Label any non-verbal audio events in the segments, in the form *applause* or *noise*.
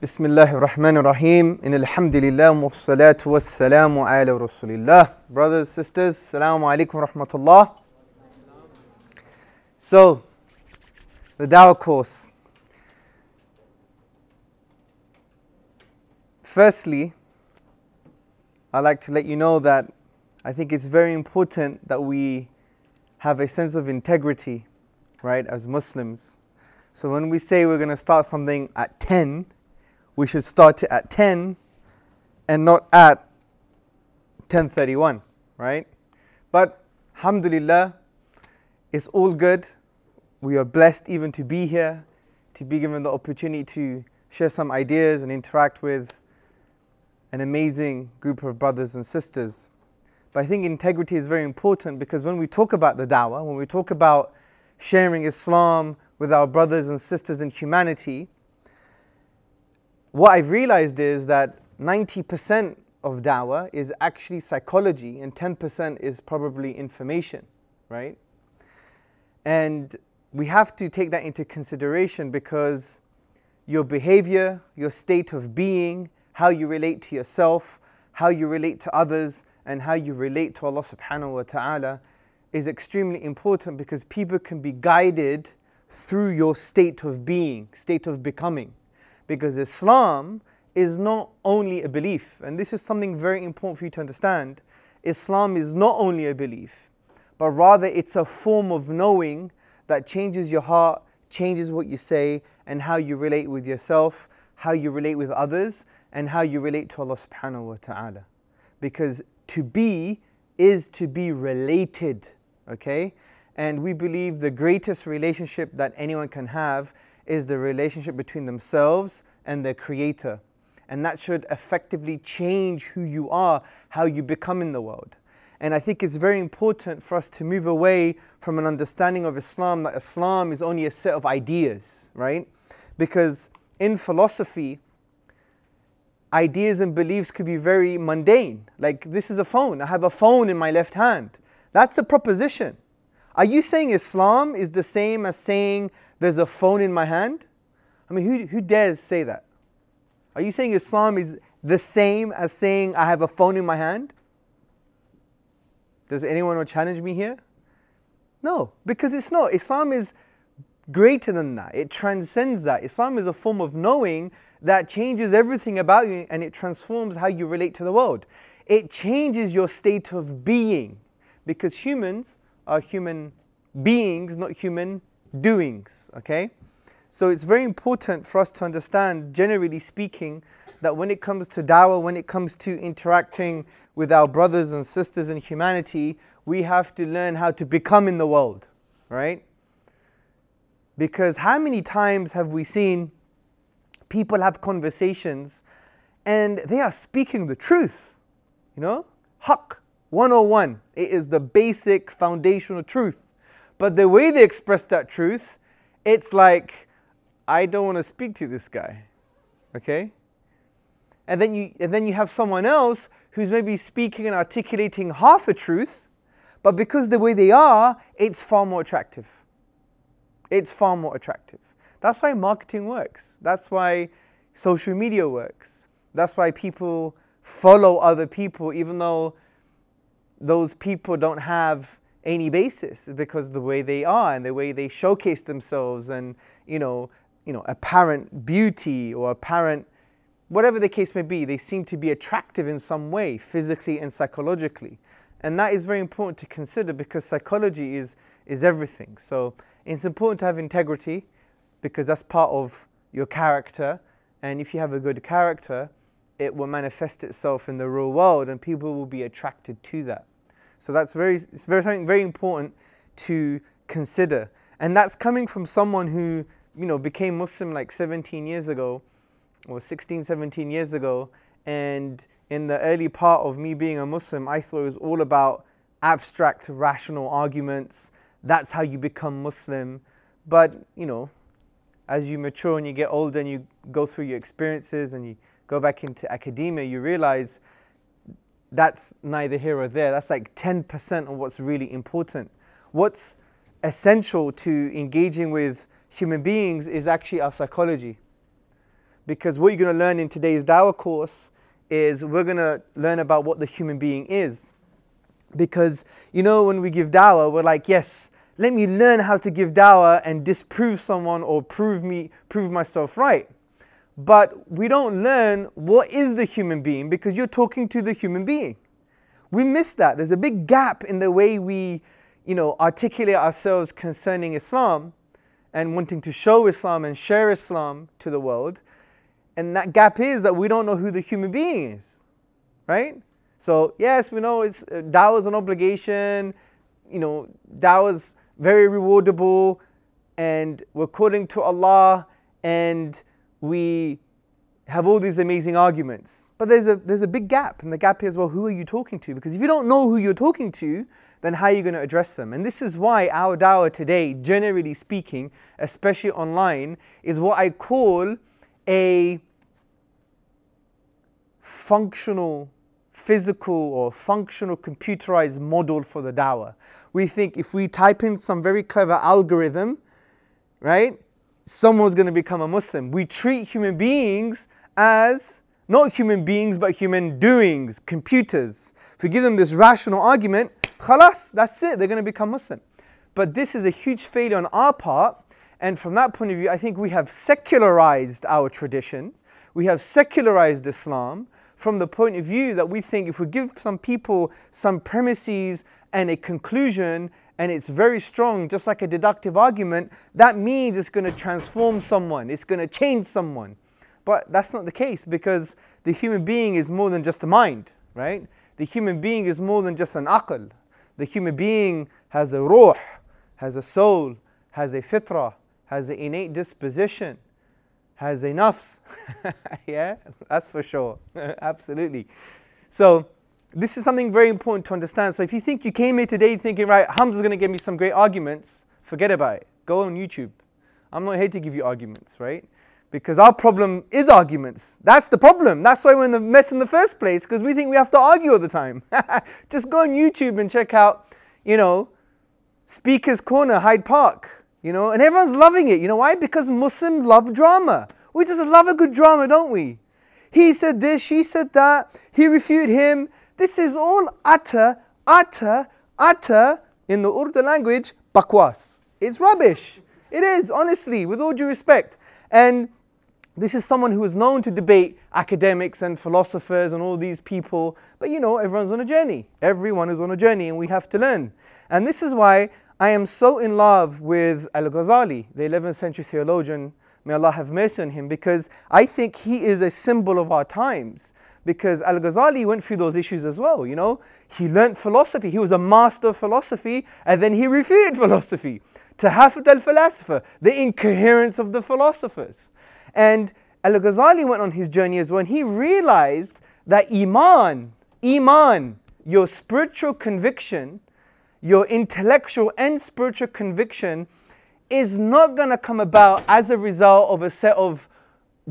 Bismillahirrahmanirrahim. In alhamdulillah, wassalatu wassalamu ala rasulillah. Brothers, sisters, assalamu alaikum rahmatullah. So, the Dawah course. Firstly, I'd like to let you know that I think it's very important that we have a sense of integrity, right, as Muslims. So when we say we're going to start something at 10, we should start at 10 and not at 10:31, right? But alhamdulillah, it's all good. We are blessed even to be here, to be given the opportunity to share some ideas and interact with an amazing group of brothers and sisters. But I think integrity is very important because when we talk about the da'wah, when we talk about sharing Islam with our brothers and sisters in humanity, what I've realized is that 90% of da'wah is actually psychology and 10% is probably information, right? And we have to take that into consideration because your behavior, your state of being, how you relate to yourself, how you relate to others, and how you relate to Allah subhanahu wa ta'ala is extremely important because people can be guided through your state of being, state of becoming. Because Islam is not only a belief, and this is something very important for you to understand. Islam is not only a belief, but rather it's a form of knowing that changes your heart, changes what you say, and how you relate with yourself, how you relate with others, and how you relate to Allah subhanahu wa ta'ala. Because to be is to be related, okay? And we believe the greatest relationship that anyone can have is the relationship between themselves and their creator. And that should effectively change who you are, how you become in the world. And I think it's very important for us to move away from an understanding of Islam that Islam is only a set of ideas, right? Because in philosophy, ideas and beliefs could be very mundane. Like, this is a phone. I have a phone in my left hand. That's a proposition. Are you saying Islam is the same as saying there's a phone in my hand? I mean, who, who dares say that? Are you saying Islam is the same as saying I have a phone in my hand? Does anyone want to challenge me here? No, because it's not. Islam is greater than that, it transcends that. Islam is a form of knowing that changes everything about you and it transforms how you relate to the world. It changes your state of being because humans are human beings, not human doings, okay? So it's very important for us to understand, generally speaking, that when it comes to dawah, when it comes to interacting with our brothers and sisters in humanity, we have to learn how to become in the world, right? Because how many times have we seen people have conversations and they are speaking the truth, you know? Haqq 101. It is the basic foundational truth. But the way they express that truth, it's like, I don't want to speak to this guy. Okay? And then you and then you have someone else who's maybe speaking and articulating half a truth, but because the way they are, it's far more attractive. It's far more attractive. That's why marketing works. That's why social media works. That's why people follow other people even though those people don't have any basis because the way they are and the way they showcase themselves and you know you know apparent beauty or apparent whatever the case may be they seem to be attractive in some way physically and psychologically. And that is very important to consider because psychology is is everything. So it's important to have integrity because that's part of your character. And if you have a good character it will manifest itself in the real world and people will be attracted to that so that's very, it's very something very important to consider. And that's coming from someone who, you know, became Muslim like 17 years ago, or 16, 17 years ago. And in the early part of me being a Muslim, I thought it was all about abstract, rational arguments. That's how you become Muslim. But, you know, as you mature and you get older and you go through your experiences and you go back into academia, you realize that's neither here or there. That's like 10% of what's really important. What's essential to engaging with human beings is actually our psychology. Because what you're going to learn in today's Dawah course is we're going to learn about what the human being is. Because, you know, when we give Dawah, we're like, yes, let me learn how to give Dawah and disprove someone or prove me, prove myself right. But we don't learn what is the human being because you're talking to the human being. We miss that. There's a big gap in the way we, you know, articulate ourselves concerning Islam and wanting to show Islam and share Islam to the world. And that gap is that we don't know who the human being is, right? So yes, we know it's uh, dawah is an obligation. You know, dawah is very rewardable, and we're calling to Allah, and we have all these amazing arguments. But there's a there's a big gap, and the gap is well, who are you talking to? Because if you don't know who you're talking to, then how are you going to address them? And this is why our dawah today, generally speaking, especially online, is what I call a functional physical or functional computerized model for the dawah. We think if we type in some very clever algorithm, right, someone's going to become a Muslim. We treat human beings as not human beings but human doings, computers. If we give them this rational argument, khalas, that's it, they're going to become Muslim. But this is a huge failure on our part, and from that point of view, I think we have secularized our tradition, we have secularized Islam, from the point of view that we think if we give some people some premises and a conclusion and it's very strong, just like a deductive argument, that means it's going to transform someone, it's going to change someone. But that's not the case because the human being is more than just a mind, right? The human being is more than just an aql. The human being has a ruh, has a soul, has a fitrah, has an innate disposition has a nafs. *laughs* yeah, that's for sure. *laughs* Absolutely. So, this is something very important to understand. So, if you think you came here today thinking, right, Hamza's going to give me some great arguments, forget about it. Go on YouTube. I'm not here to give you arguments, right? Because our problem is arguments. That's the problem. That's why we're in the mess in the first place, because we think we have to argue all the time. *laughs* Just go on YouTube and check out, you know, Speaker's Corner, Hyde Park you know, and everyone's loving it. You know why? Because Muslims love drama. We just love a good drama, don't we? He said this, she said that, he refuted him. This is all utter, utter, utter, in the Urdu language, bakwas. It's rubbish. It is, honestly, with all due respect. And this is someone who is known to debate academics and philosophers and all these people. But you know, everyone's on a journey. Everyone is on a journey, and we have to learn. And this is why I am so in love with Al Ghazali, the 11th century theologian. May Allah have mercy on him, because I think he is a symbol of our times. Because Al Ghazali went through those issues as well, you know. He learnt philosophy, he was a master of philosophy, and then he refuted *laughs* philosophy. Tahafut al Falasifa, the incoherence of the philosophers. And Al Ghazali went on his journey as well, and he realized that Iman, Iman, your spiritual conviction, your intellectual and spiritual conviction is not going to come about as a result of a set of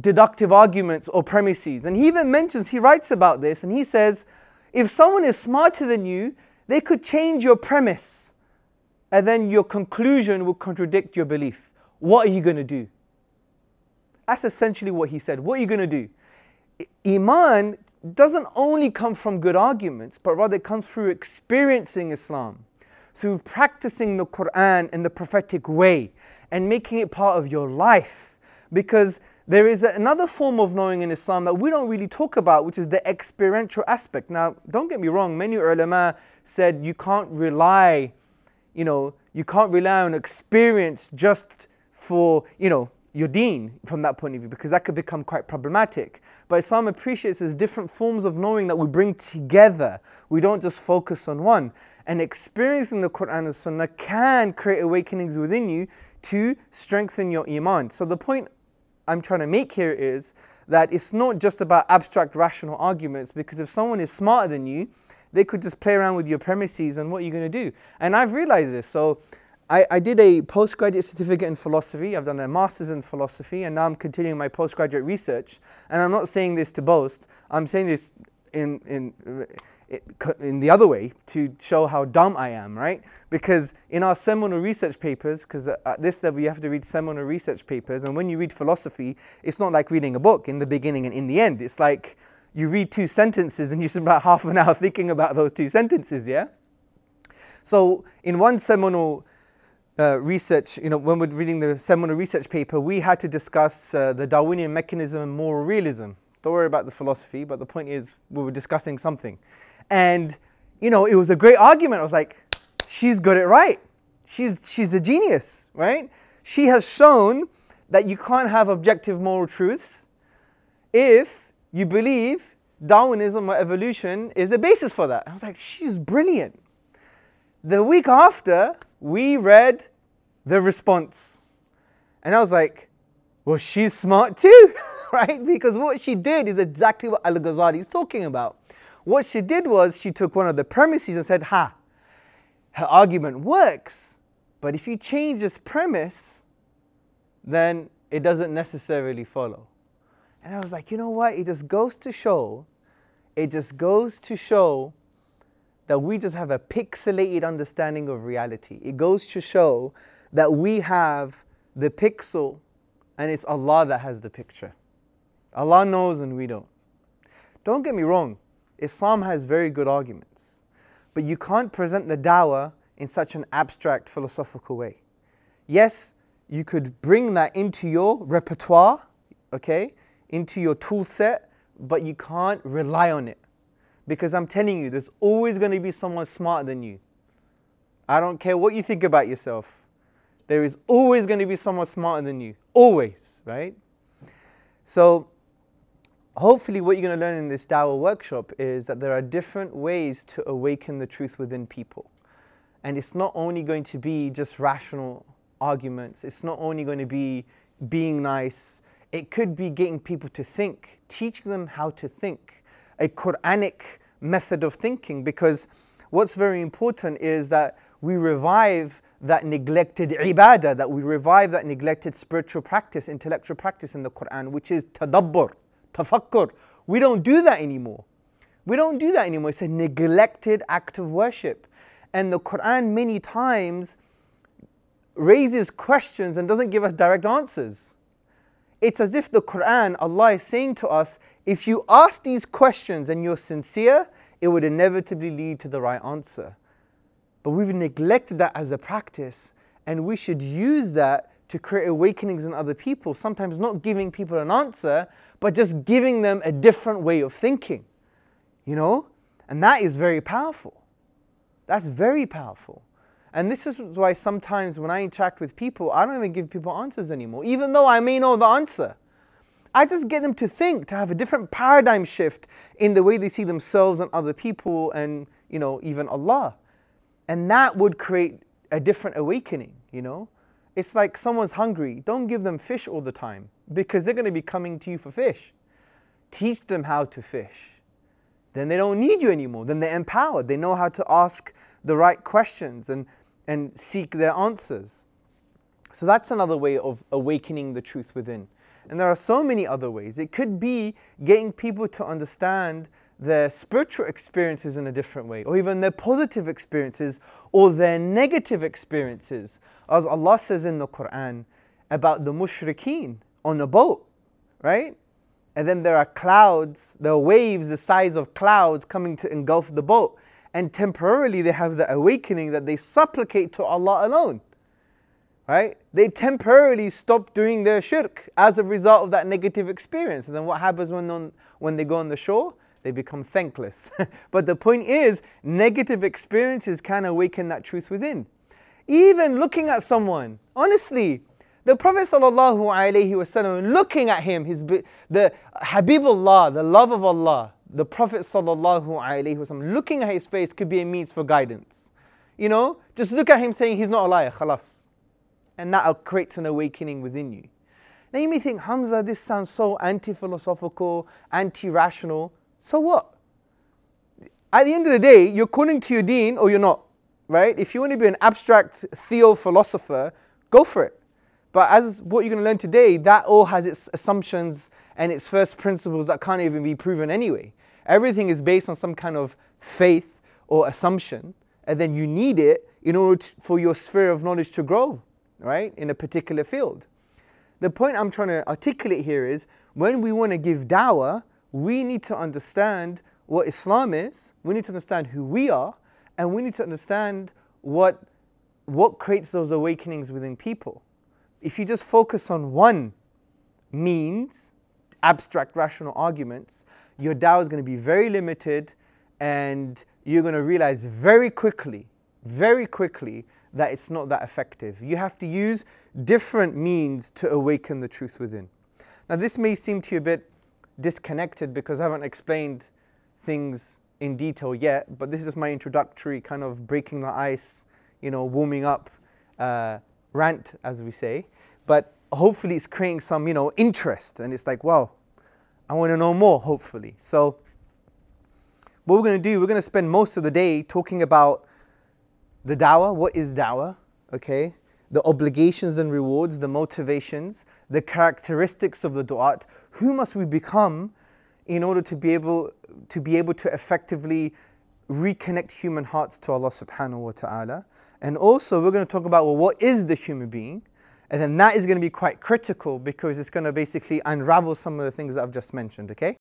deductive arguments or premises. And he even mentions, he writes about this, and he says, if someone is smarter than you, they could change your premise, and then your conclusion will contradict your belief. What are you going to do? That's essentially what he said. What are you going to do? Iman doesn't only come from good arguments, but rather it comes through experiencing Islam through practicing the Quran in the prophetic way and making it part of your life. Because there is another form of knowing in Islam that we don't really talk about, which is the experiential aspect. Now, don't get me wrong, many ulama said you can't rely, you know, you can't rely on experience just for, you know, your deen from that point of view because that could become quite problematic. But Islam appreciates there's different forms of knowing that we bring together. We don't just focus on one and experiencing the Quran and Sunnah can create awakenings within you to strengthen your iman. So the point I'm trying to make here is that it's not just about abstract rational arguments because if someone is smarter than you, they could just play around with your premises and what you're going to do. And I've realized this. So I, I, did a postgraduate certificate in philosophy. I've done a master's in philosophy, and now I'm continuing my postgraduate research. And I'm not saying this to boast. I'm saying this in, in in the other way to show how dumb I am, right? Because in our seminal research papers, because uh, at this level you have to read seminal research papers, and when you read philosophy, it's not like reading a book in the beginning and in the end. It's like you read two sentences and you *laughs* spend about half an hour thinking about those two sentences, yeah? So in one seminal uh, research, you know, when we're reading the seminal research paper, we had to discuss uh, the Darwinian mechanism and moral realism. Don't worry about the philosophy, but the point is we were discussing something. And, you know, it was a great argument. I was like, she's got it right. She's, she's a genius, right? She has shown that you can't have objective moral truths if you believe Darwinism or evolution is the basis for that. I was like, she's brilliant. The week after, we read the response. And I was like, well, she's smart too, *laughs* right? Because what she did is exactly what Al Ghazali is talking about. What she did was she took one of the premises and said, ha, her argument works, but if you change this premise, then it doesn't necessarily follow. And I was like, you know what? It just goes to show, it just goes to show that we just have a pixelated understanding of reality. It goes to show that we have the pixel and it's Allah that has the picture. Allah knows and we don't. Don't get me wrong, Islam has very good arguments. But you can't present the dawah in such an abstract philosophical way. Yes, you could bring that into your repertoire, okay, into your tool set, but you can't rely on it. Because I'm telling you, there's always going to be someone smarter than you. I don't care what you think about yourself. There is always going to be someone smarter than you. Always, right? So, hopefully what you're going to learn in this Dawah workshop is that there are different ways to awaken the truth within people. And it's not only going to be just rational arguments, it's not only going to be being nice, it could be getting people to think, teaching them how to think, a Quranic method of thinking, because what's very important is that we revive that neglected ibadah, that we revive that neglected spiritual practice, intellectual practice in the Quran, which is tadabbur tafakkur. We don't do that anymore. We don't do that anymore. It's a neglected act of worship. And the Quran many times raises questions and doesn't give us direct answers. It's as if the Quran, Allah is saying to us, if you ask these questions and you're sincere, it would inevitably lead to the right answer. But we've neglected that as a practice, and we should use that to create awakenings in other people, sometimes not giving people an answer, but just giving them a different way of thinking. You know? And that is very powerful. That's very powerful. And this is why sometimes when I interact with people, I don't even give people answers anymore, even though I may know the answer. I just get them to think, to have a different paradigm shift in the way they see themselves and other people and, you know, even Allah. And that would create a different awakening, you know? It's like someone's hungry. Don't give them fish all the time because they're going to be coming to you for fish. Teach them how to fish. Then they don't need you anymore. Then they're empowered. They know how to ask the right questions and, and seek their answers. So that's another way of awakening the truth within. And there are so many other ways. It could be getting people to understand their spiritual experiences in a different way, or even their positive experiences or their negative experiences as Allah says in the Quran about the mushrikeen on a boat, right? And then there are clouds, there are waves the size of clouds coming to engulf the boat. And temporarily they have the awakening that they supplicate to Allah alone. Right? They temporarily stop doing their shirk as a result of that negative experience. And then what happens when, on, when they go on the shore? They become thankless. *laughs* but the point is, negative experiences can awaken that truth within even looking at someone. Honestly, the Prophet ﷺ, looking at him, his, the Habibullah, the love of Allah, the Prophet ﷺ, looking at his face could be a means for guidance. You know, just look at him saying he's not a liar, khalas. And that creates an awakening within you. Now you may think, Hamza, this sounds so anti philosophical, anti rational. So what? At the end of the day, you're calling to your deen or you're not right? If you want to be an abstract theo philosopher, go for it. But as what you're going to learn today, that all has its assumptions and its first principles that can't even be proven anyway. Everything is based on some kind of faith or assumption, and then you need it in order to, for your sphere of knowledge to grow, right, in a particular field. The point I'm trying to articulate here is when we want to give dawah, we need to understand what Islam is, we need to understand who we are, and we need to understand what, what creates those awakenings within people. If you just focus on one means, abstract rational arguments, your dawah is going to be very limited and you're going to realize very quickly, very quickly, that it's not that effective. You have to use different means to awaken the truth within. Now, this may seem to you a bit disconnected because I haven't explained things in detail yet, but this is my introductory kind of breaking the ice, you know, warming up uh, rant, as we say. But hopefully, it's creating some, you know, interest, and it's like, wow, I want to know more. Hopefully, so what we're going to do, we're going to spend most of the day talking about the dawah. What is dawah? Okay, the obligations and rewards, the motivations, the characteristics of the du'at. Who must we become in order to be able to be able to effectively reconnect human hearts to Allah subhanahu wa ta'ala. And also we're going to talk about well what is the human being? And then that is going to be quite critical because it's going to basically unravel some of the things that I've just mentioned, okay?